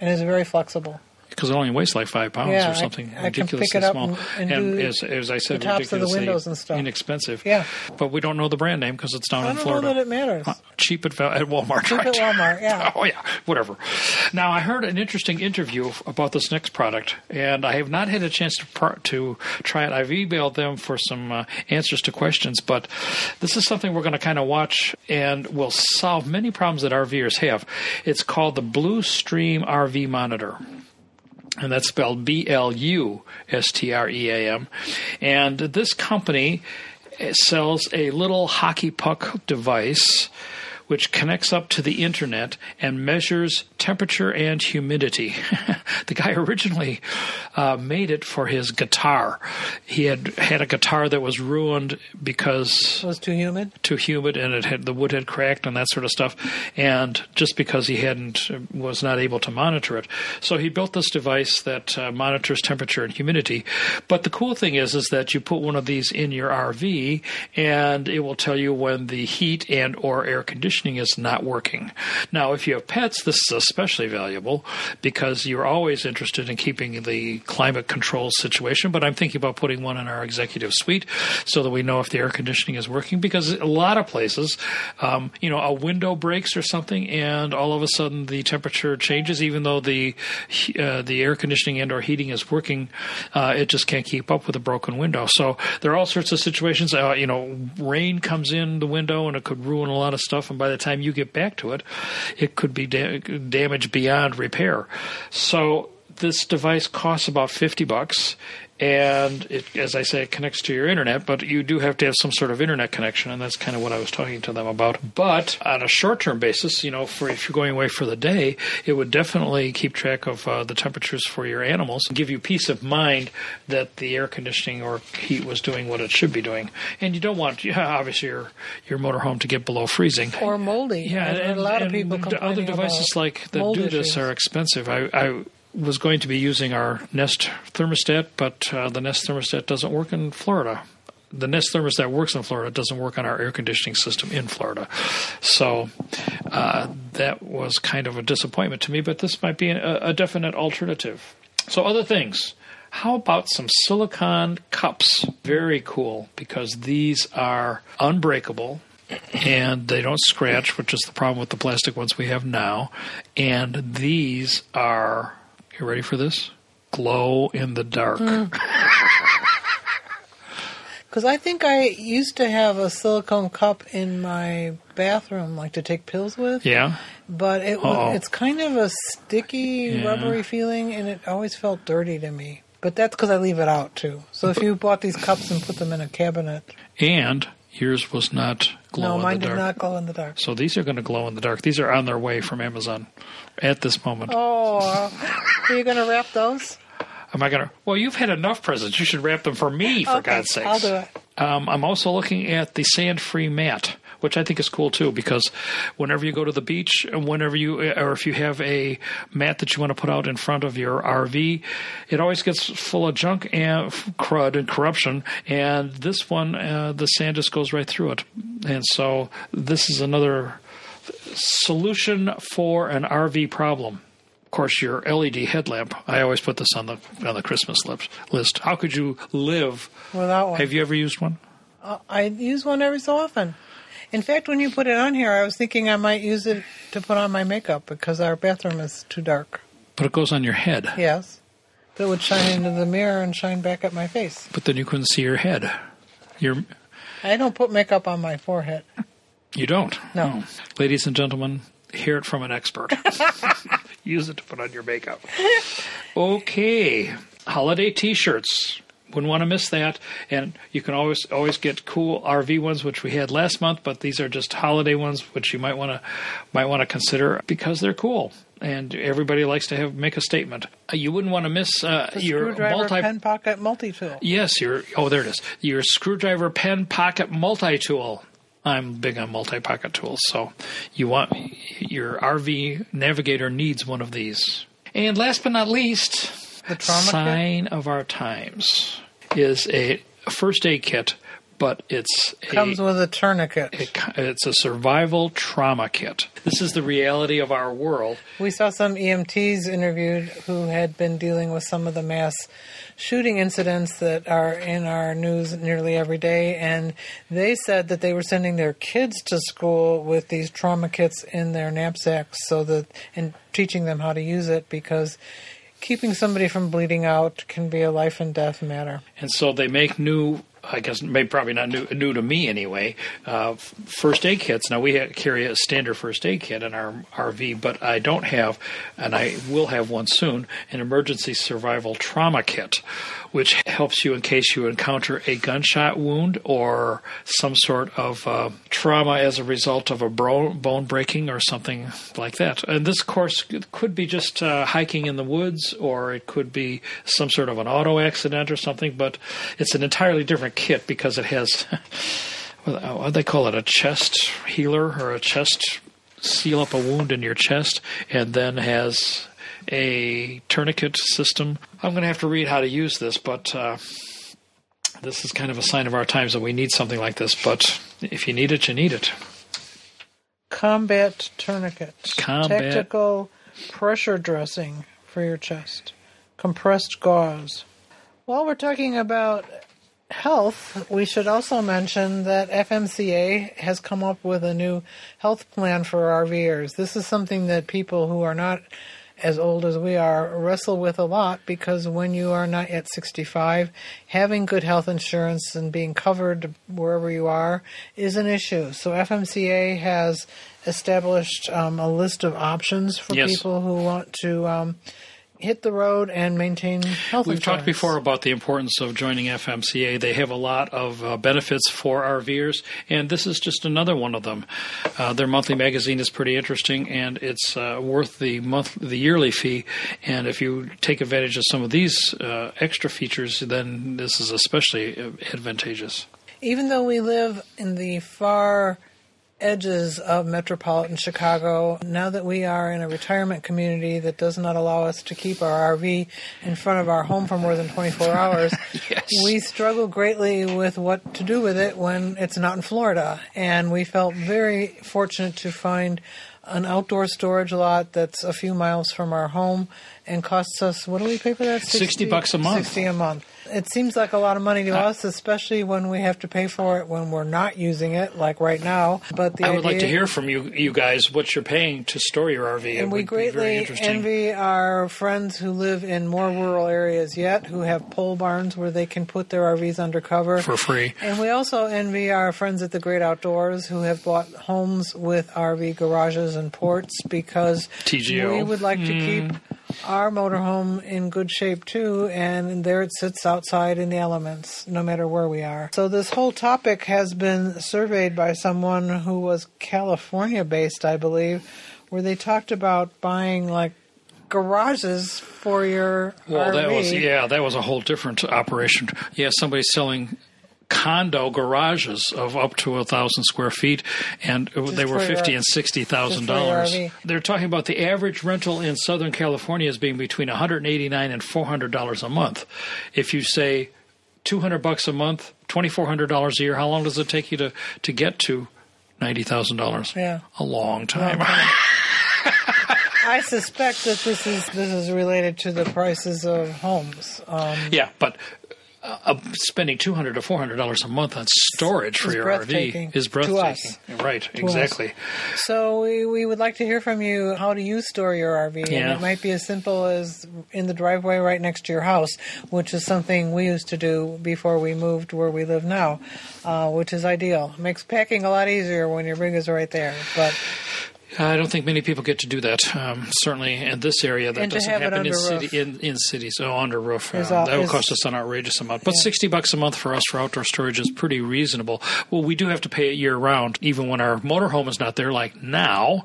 and is very flexible because it only weighs like five pounds yeah, or something I, I ridiculously small. And, and, and as, as, I said, the tops of the windows and stuff. inexpensive. Yeah, but we don't know the brand name because it's down I in Florida. know that it matters. Uh, cheap at, at Walmart. Cheap right? at Walmart. Yeah. oh yeah, whatever. Now I heard an interesting interview about this next product, and I have not had a chance to par- to try it. I've emailed them for some uh, answers to questions, but this is something we're going to kind of watch and will solve many problems that RVers have. It's called the BluStream RV Monitor and that's spelled B L U S T R E A M. And this company sells a little hockey puck device which connects up to the internet and measures temperature and humidity. the guy originally uh, made it for his guitar. He had had a guitar that was ruined because it was too humid. Too humid, and it had the wood had cracked and that sort of stuff. And just because he hadn't was not able to monitor it, so he built this device that uh, monitors temperature and humidity. But the cool thing is, is that you put one of these in your RV, and it will tell you when the heat and or air conditioning conditioning is not working. Now, if you have pets, this is especially valuable because you're always interested in keeping the climate control situation. But I'm thinking about putting one in our executive suite so that we know if the air conditioning is working because a lot of places, um, you know, a window breaks or something and all of a sudden the temperature changes even though the uh, the air conditioning and or heating is working, uh, it just can't keep up with a broken window. So there are all sorts of situations. Uh, you know, rain comes in the window and it could ruin a lot of stuff. And by the time you get back to it, it could be da- damaged beyond repair. So this device costs about 50 bucks and it, as I say, it connects to your internet, but you do have to have some sort of internet connection, and that's kind of what I was talking to them about. But on a short-term basis, you know, for if you're going away for the day, it would definitely keep track of uh, the temperatures for your animals and give you peace of mind that the air conditioning or heat was doing what it should be doing. And you don't want, yeah, obviously, your your motorhome to get below freezing or moldy. Yeah, and, and, a lot of people other devices like that do this issues. are expensive. I, I was going to be using our Nest thermostat, but uh, the Nest thermostat doesn't work in Florida. The Nest thermostat works in Florida, doesn't work on our air conditioning system in Florida. So uh, that was kind of a disappointment to me, but this might be a, a definite alternative. So, other things. How about some silicone cups? Very cool because these are unbreakable and they don't scratch, which is the problem with the plastic ones we have now. And these are you ready for this? Glow in the dark. Mm. Because I think I used to have a silicone cup in my bathroom, like to take pills with. Yeah. But it was, it's kind of a sticky, Yeah. rubbery feeling, and it always felt dirty to me. But that's because I leave it out too. So if you bought these cups and put them in a cabinet, And yours was not glow no, in mine did not glow in the dark. So these are going to glow in the dark. These are on their way from Amazon at this moment. Oh, are you going to wrap those? Am I going to? Well, you've had enough presents. You should wrap them for me, for Okay, God's sake. I'll do it. Um, I'm also looking at the sand-free mat, which I think is cool too, because whenever you go to the beach, and whenever you, or if you have a mat that you want to put out in front of your RV, it always gets full of junk and crud and corruption. And this one, uh, the sand just goes right through it. And so this is another solution for an RV problem. Of course, your LED headlamp. I always put this on the on the Christmas list. How could you live Without one. have you ever used one? Uh, I use one every so often. In fact, when you put it on here, I was thinking I might use it to put on my makeup because our bathroom is too dark. But it goes on your head. Yes. But it would shine into the mirror and shine back at my face. But then you couldn't see your head. Your I don't put makeup on my forehead. you don't. No. Oh. Ladies and gentlemen, hear it from an expert. Use it to put on your makeup. Okay. Holiday t-shirts. Wouldn't want to miss that. And you can always always get cool RV ones, which we had last month, but these are just holiday ones, which you might want to might want to consider because they're cool. And everybody likes to have make a statement. Uh, You wouldn't want to miss uh, your screwdriver multi pen pocket multi tool. Yes, your oh there it is. Your screwdriver pen pocket multi tool. I'm big on multi pocket tools, so you want your RV navigator needs one of these. And last but not least, The trauma kit? sign of our times is a first aid kit, but it's a, Comes with a tourniquet. it- it's a survival trauma kit. This is the reality of our world. We saw some EMTs interviewed who had been dealing with some of the mass shooting incidents that are in our news nearly every day, and they said that they were sending their kids to school with these trauma kits in their knapsacks, so that and teaching them how to use it because keeping somebody from bleeding out can be a life and death matter. And so they make new, I guess, maybe probably not new, new to me anyway, uh, first aid kits. Now, we carry a standard first aid kit in our RV, but I don't have, and I will have one soon, an emergency survival trauma kit, which helps you in case you encounter a gunshot wound or some sort of uh, trauma as a result of a bro- bone breaking or something like that. And this course could be just uh, hiking in the woods, or it could be some sort of an auto accident or something. But it's an entirely different kit because it has what do they call it? A chest healer or a chest seal up a wound in your chest, and then has a tourniquet system. I'm going to have to read how to use this, but. Uh, this is kind of a sign of our times that we need something like this, but if you need it, you need it. Combat tourniquet. Combat- Tactical pressure dressing for your chest. Compressed gauze. While we're talking about health, we should also mention that FMCA has come up with a new health plan for RVers. This is something that people who are not as old as we are wrestle with a lot because when you are not yet 65, having good health insurance and being covered wherever you are is an issue. So FMCA has established um, a list of options for Yes. people who want to um, hit the road and maintain health We've insurance. talked before about the importance of joining FMCA. They have a lot of uh, benefits for RVers, and this is just another one of them. Uh, their monthly magazine is pretty interesting, and it's uh, worth the month, the yearly fee. And if you take advantage of some of these uh, extra features, then this is especially uh, advantageous. even though we live in the far edges of metropolitan Chicago, now that we are in a retirement community that does not allow us to keep our RV in front of our home for more than 24 hours, Yes. we struggle greatly with what to do with it when it's not in Florida. And we felt very fortunate to find an outdoor storage lot that's a few miles from our home and costs us what do we pay for that 60 bucks a month. 60 a month it seems like a lot of money to us especially when we have to pay for it when we're not using it like right now but the I would like to hear from you, you guys, what you're paying to store your RV. It and we be very greatly envy our friends who live in more rural areas yet, who have pole barns where they can put their RVs under cover. for free. And we also envy our friends at the Great Outdoors who have bought homes with RV garages and ports because TGO. we would like to Hmm. keep our motorhome in good shape too, and there it sits outside in the elements, no matter where we are. So this whole topic has been surveyed by someone who was California based, I believe, where they talked about buying like garages for your Well, RV. that was yeah, that was a whole different operation. Yeah, somebody's selling condo garages of up to a thousand square feet, and they were for your- fifty and sixty thousand just dollars. They're talking about the average rental in Southern California as being between one hundred eighty nine and four hundred dollars a month. If you say two hundred bucks a month, twenty four hundred dollars a year, how long does it take you to to get to ninety thousand dollars? Yeah. a long time. I suspect that this is this is related to the prices of homes. Um, Yeah, but uh, uh, spending two hundred to four hundred dollars a month on storage for your RV is to breathtaking. us. Right, us. exactly. so we, we would like to hear from you. How do you store your RV? And it might be as simple as in the driveway right next to your house, which is something we used to do before we moved where we live now, uh, which is ideal. Makes packing a lot easier when your rig is right there. But I don't think many people get to do that. Um, certainly in this area, that doesn't happen in city in, in cities. Oh, under roof, uh, all- that would cost us an outrageous amount. But Yeah. sixty bucks a month for us for outdoor storage is pretty reasonable. Well, we do have to pay it year round, even when our motorhome is not there. Like now.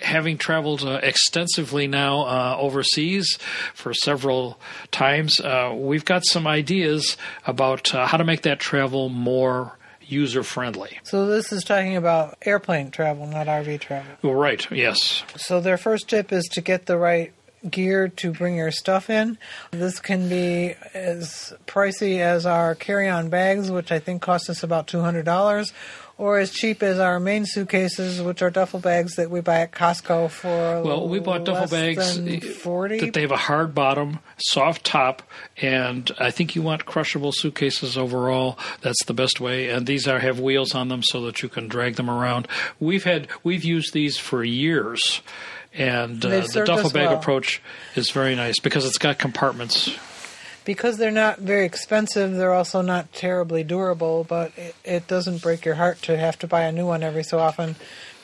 Having traveled uh, extensively now uh, overseas for several times, uh, we've got some ideas about uh, how to make that travel more user friendly. so this is talking about airplane travel, not RV travel. Right, yes. So their first tip is to get the right gear to bring your stuff in. This can be as pricey as our carry-on bags, which I think cost us about two hundred dollars, or as cheap as our main suitcases, which are duffel bags that we buy at Costco for. Well, we bought duffel bags forty. that they have a hard bottom, soft top, and I think you want crushable suitcases overall. That's the best way. And these are have wheels on them so that you can drag them around. We've had we've used these for years, and uh, the duffel bag well. approach is very nice because it's got compartments. Because they're not very expensive, they're also not terribly durable, but it, it doesn't break your heart to have to buy a new one every so often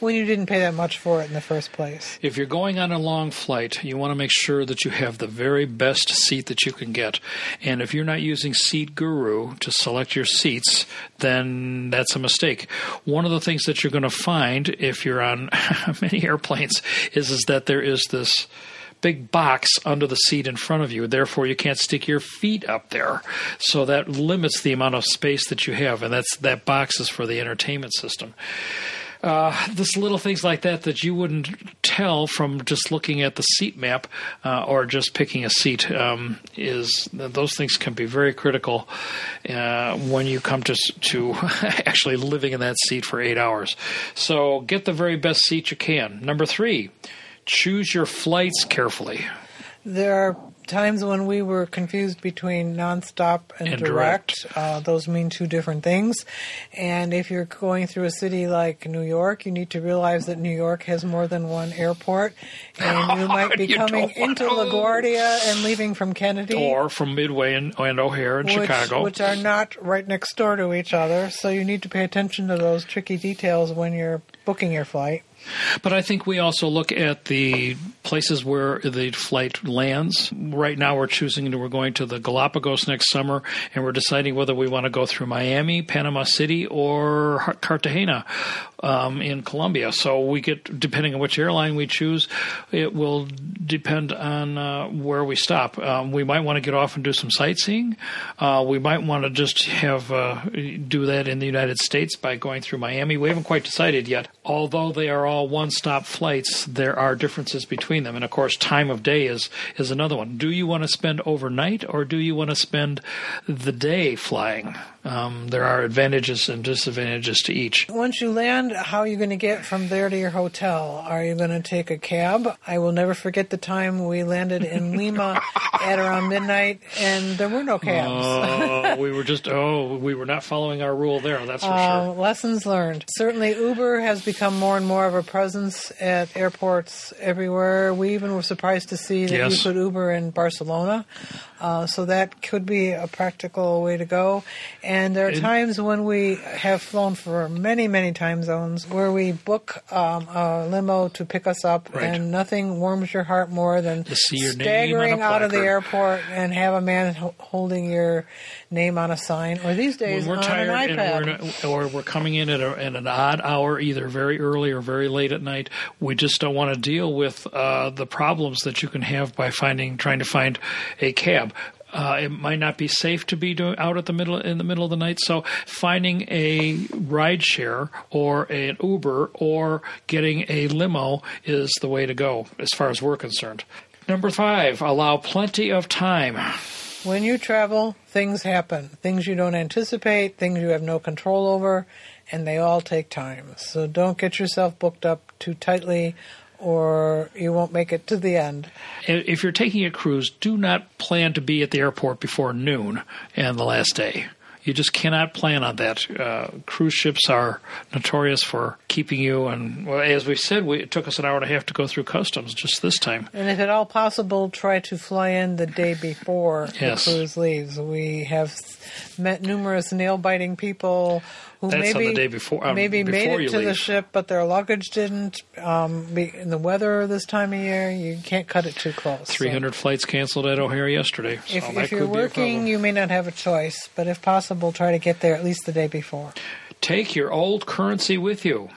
when you didn't pay that much for it in the first place. If you're going on a long flight, you want to make sure that you have the very best seat that you can get. And if you're not using SeatGuru to select your seats, then that's a mistake. One of the things that you're going to find if you're on many airplanes is, is that there is this big box under the seat in front of you. Therefore, you can't stick your feet up there. So that limits the amount of space that you have. And that's that box is for the entertainment system. uh, this little things like that that you wouldn't tell from just looking at the seat map uh, or just picking a seat um, is those things can be very critical uh, when you come to to actually living in that seat for eight hours. So get the very best seat you can. Number three, choose your flights carefully. There are times when we were confused between nonstop and, And direct. direct. Uh, those mean two different things. And if you're going through a city like New York, you need to realize that New York has more than one airport, and you might be You coming into LaGuardia and leaving from Kennedy. Or from Midway and, and O'Hare in which, Chicago. which are not right next door to each other, so you need to pay attention to those tricky details when you're booking your flight. But I think we also look at the places where the flight lands. Right now, we're choosing we're going to the Galapagos next summer, and we're deciding whether we want to go through Miami, Panama City, or Cartagena um, in Colombia. So we get depending on which airline we choose, it will depend on uh, where we stop. Um, we might want to get off and do some sightseeing. Uh, we might want to just have uh, do that in the United States by going through Miami. We haven't quite decided yet. Although they are all one-stop flights, there are differences between them, and of course, time of day is is another one. Do you want to spend overnight, or do you want to spend the day flying? Um, there are advantages and disadvantages to each. Once you land, how are you going to get from there to your hotel? Are you going to take a cab? I will never forget the time we landed in Lima at around midnight, and there were no cabs. Oh, we were just oh, we were not following our rule there. That's for Uh, sure. lessons learned. Certainly, Uber has become more and more of a presence at airports everywhere. We even were surprised to see that Yes. you could Uber in Barcelona. Uh, so that could be a practical way to go. And there are And- times when we have flown for many, many time zones where we book um, a limo to pick us up, Right. and nothing warms your heart more than To see your name on a staggering out of the airport and have a man ho- holding your name on a sign, or these days When we're tired an iPad. and we're not, or we're coming in at, a, at an odd hour, either very early or very late at night, we just don't want to deal with uh, the problems that you can have by finding trying to find a cab. Uh, it might not be safe to be out at the middle in the middle of the night. So finding a ride share or an Uber or getting a limo is the way to go as far as we're concerned. Number five, allow plenty of time. When you travel, things happen. Things you don't anticipate, things you have no control over, and they all take time. So don't get yourself booked up too tightly or you won't make it to the end. if you're taking a cruise, do not plan to be at the airport before noon and the last day. You just cannot plan on that. Uh, cruise ships are notorious for keeping you, and well, as we said, we, it took us an hour and a half to go through customs just this time. And if at all possible, try to fly in the day before Yes. the cruise leaves. We have met numerous nail biting people who That's on maybe the day before- um, maybe made it you to the ship, but their luggage didn't. Um, be, in the weather this time of year, you can't cut it too close. So- 300 flights canceled at O'Hare yesterday. So If, if you're could be a working, you may not have a choice, but if possible, try to get there at least the day before. take your old currency with you.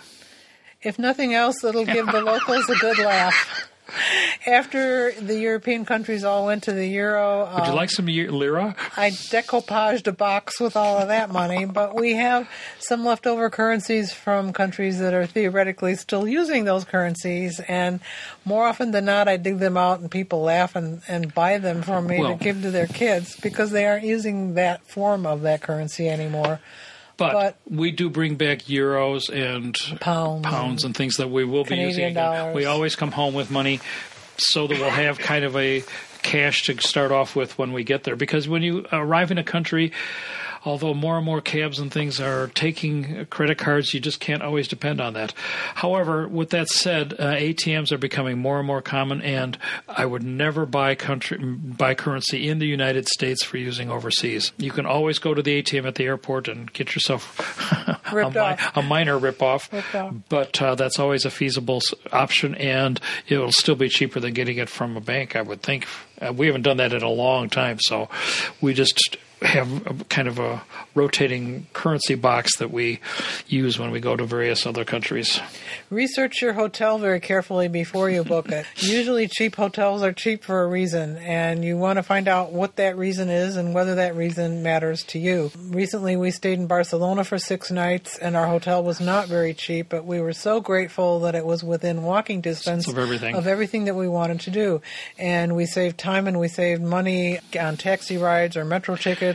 If nothing else, it'll give the locals a good laugh. After the European countries all went to the euro, Would you um, like some lira? I decoupaged a box with all of that money, but we have some leftover currencies from countries that are theoretically still using those currencies, and more often than not, I dig them out and people laugh and, and buy them for me Well- to give to their kids because they aren't using that form of that currency anymore. But, But- we do bring back euros and Pounds. pounds and things that we will be Canadian using. dollars. We always come home with money so that we'll have kind of a cash to start off with when we get there. Because when you arrive in a country, although more and more cabs and things are taking credit cards, you just can't always depend on that. However, with that said, uh, ATMs are becoming more and more common, and I would never buy country buy currency in the United States for using overseas. You can always go to the ATM at the airport and get yourself a, mi- a minor ripoff, Ripped off. but uh, that's always a feasible option, and it'll still be cheaper than getting it from a bank, I would think. Uh, we haven't done that in a long time, so we just have a, kind of a rotating currency box that we use when we go to various other countries. Research your hotel very carefully before you book it. Usually, cheap hotels are cheap for a reason, and you want to find out what that reason is and whether that reason matters to you. Recently, we stayed in Barcelona for six nights, and our hotel was not very cheap, but we were so grateful that it was within walking distance of everything, of everything that we wanted to do. And we saved time and we saved money on taxi rides or metro tickets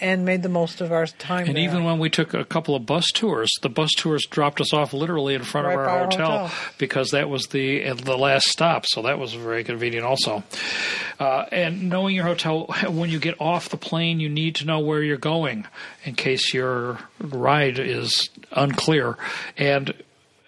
and made the most of our time. And there. even when we took a couple of bus tours, the bus tours dropped us off literally in front Right of our our hotel, hotel. because that was the uh, the last stop. So that was very convenient, also. Uh, and knowing your hotel, when you get off the plane, you need to know where you're going in case your ride is unclear. And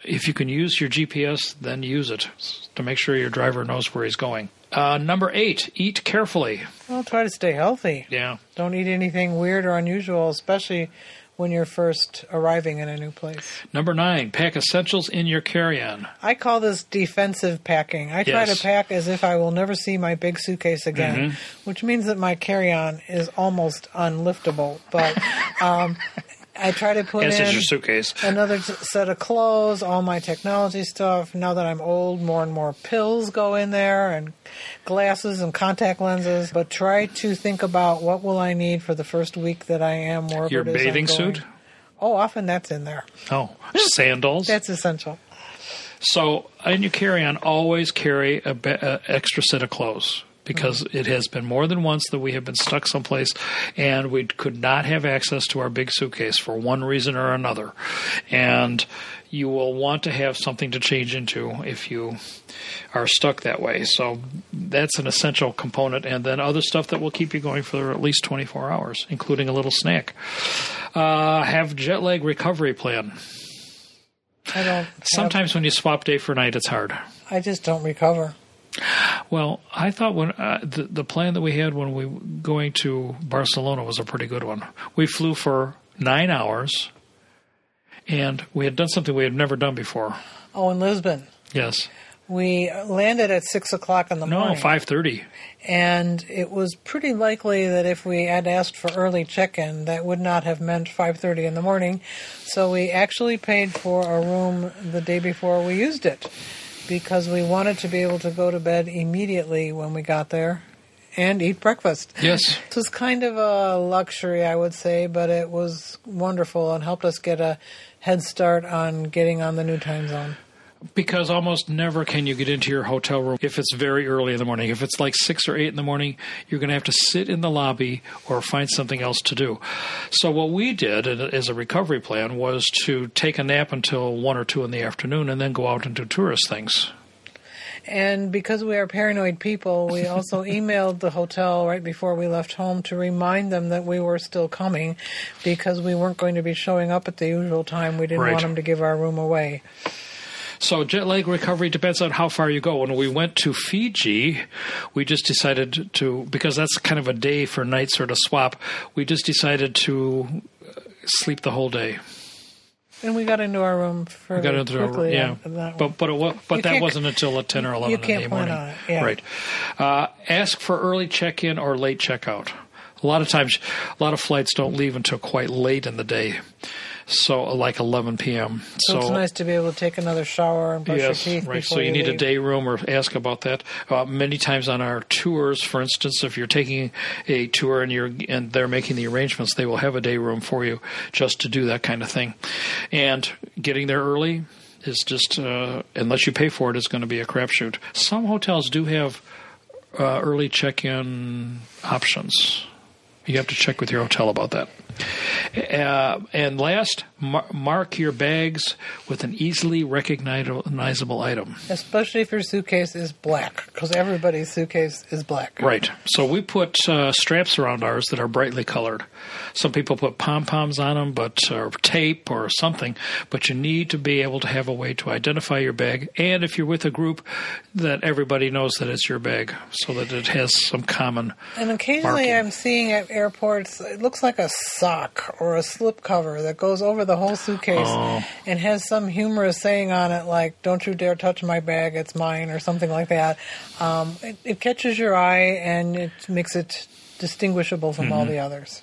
if you can use your GPS, then use it to make sure your driver knows where he's going. Uh, number eight, eat carefully. Well, try to stay healthy. Yeah. Don't eat anything weird or unusual, especially when you're first arriving in a new place. Number nine, pack essentials in your carry-on. I call this defensive packing. I try Yes. to pack as if I will never see my big suitcase again, Mm-hmm. which means that my carry-on is almost unliftable. But um, I try to put in your suitcase. another t- set of clothes, all my technology stuff. Now that I'm old, more and more pills go in there, and glasses and contact lenses. But try to think about what will I need for the first week that I am wherever Your bathing suit? Oh, often that's in there. Oh, sandals. That's essential. so in your carry-on, always carry a, be- a extra set of clothes because it has been more than once that we have been stuck someplace and we could not have access to our big suitcase for one reason or another, and you will want to have something to change into if you are stuck that way. So that's an essential component, and then other stuff that will keep you going for at least 24 hours, including a little snack. Uh, have jet lag recovery plan. I don't. have- Sometimes when you swap day for night, it's hard. I just don't recover. Well, I thought when uh, the the plan that we had when we were going to Barcelona was a pretty good one. We flew for nine hours, and we had done something we had never done before. Oh, in Lisbon, Yes, we landed at six o'clock in the morning. no, morning. five thirty. and it was pretty likely that if we had asked for early check-in, that would not have meant 5:30 in the morning. So we actually paid for a room the day before we used it because we wanted to be able to go to bed immediately when we got there and eat breakfast. Yes, It was kind of a luxury, I would say, but it was wonderful and helped us get a head start on getting on the new time zone. Because almost never can you get into your hotel room if it's very early in the morning. If it's like six or eight in the morning, you're going to have to sit in the lobby or find something else to do. So what we did as a recovery plan was to take a nap until one or two in the afternoon and then go out and do tourist things. And because we are paranoid people, we also emailed the hotel right before we left home to remind them that we were still coming because we weren't going to be showing up at the usual time. We didn't Right. want them to give our room away. So jet lag recovery depends on how far you go. When we went to Fiji, we just decided to because that's kind of a day for night sort of swap. We just decided to uh, sleep the whole day. And we got into our room We got into our quickly. yeah, that but but it, but You that wasn't until at ten or eleven you in can't the morning. on it, yeah. Right. Uh, ask for early check in or late checkout. A lot of times, a lot of flights don't leave until quite late in the day, so like eleven p.m. so, it's nice to be able to take another shower and brush Yes, your teeth right. So you need a day room or ask about that. Uh, many times on our tours, for instance, if you're taking a tour and you're and they're making the arrangements, they will have a day room for you just to do that kind of thing. And getting there early is just uh, unless you pay for it, it, is going to be a crapshoot. Some hotels do have uh, early check-in options. You have to check with your hotel about that. Uh, and last, mar- mark your bags with an easily recognizable item. Especially if your suitcase is black, because everybody's suitcase is black. Right. So we put uh, straps around ours that are brightly colored. Some people put pom poms on them, but or tape or something. But you need to be able to have a way to identify your bag, and if you're with a group, that everybody knows that it's your bag, so that it has some common. And occasionally marking. I'm seeing at airports, it looks like a sock or a slip cover that goes over the whole suitcase Oh. and has some humorous saying on it like, don't you dare touch my bag, it's mine, or something like that. Um, it, it catches your eye and it makes it distinguishable from all the others.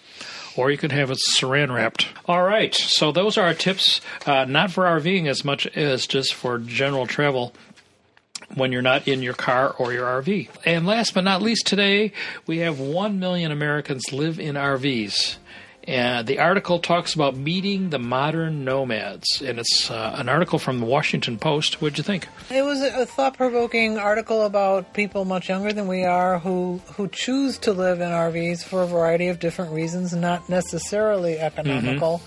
or you could have it saran wrapped. All right, so those are our tips, uh, not for RVing as much as just for general travel when you're not in your car or your RV. And last but not least, today we have 1 million Americans live in RVs. And the article talks about meeting the modern nomads. And it's uh, an article from the Washington Post. What'd you think? It was a thought-provoking article about people much younger than we are who who choose to live in RVs for a variety of different reasons, not necessarily economical.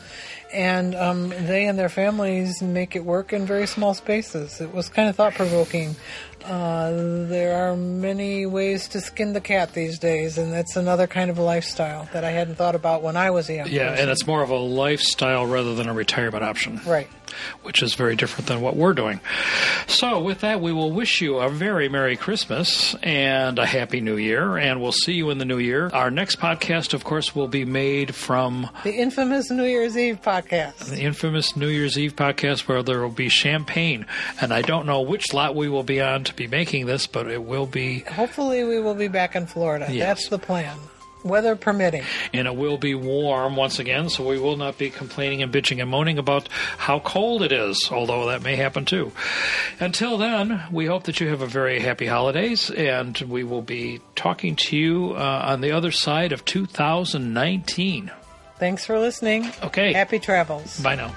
And um, they and their families make it work in very small spaces. It was kind of thought-provoking. Uh, there are many ways to skin the cat these days, and that's another kind of lifestyle that I hadn't thought about when I was a young Yeah, person. and it's more of a lifestyle rather than a retirement option. right. Which is very different than what we're doing. So, with that, we will wish you a very Merry Christmas and a Happy New Year, and we'll see you in the new year. Our next podcast, of course, will be made from The infamous New Year's Eve podcast. the infamous New Year's Eve podcast where there will be champagne. And I don't know which lot we will be on to be making this, but it will be, Hopefully, we will be back in Florida. Yes. That's the plan, weather permitting. and it will be warm once again, so we will not be complaining and bitching and moaning about how cold it is, although that may happen too. Until then, we hope that you have a very happy holidays, and we will be talking to you uh, on the other side of 2019. Thanks for listening. Okay. Happy travels. Bye now.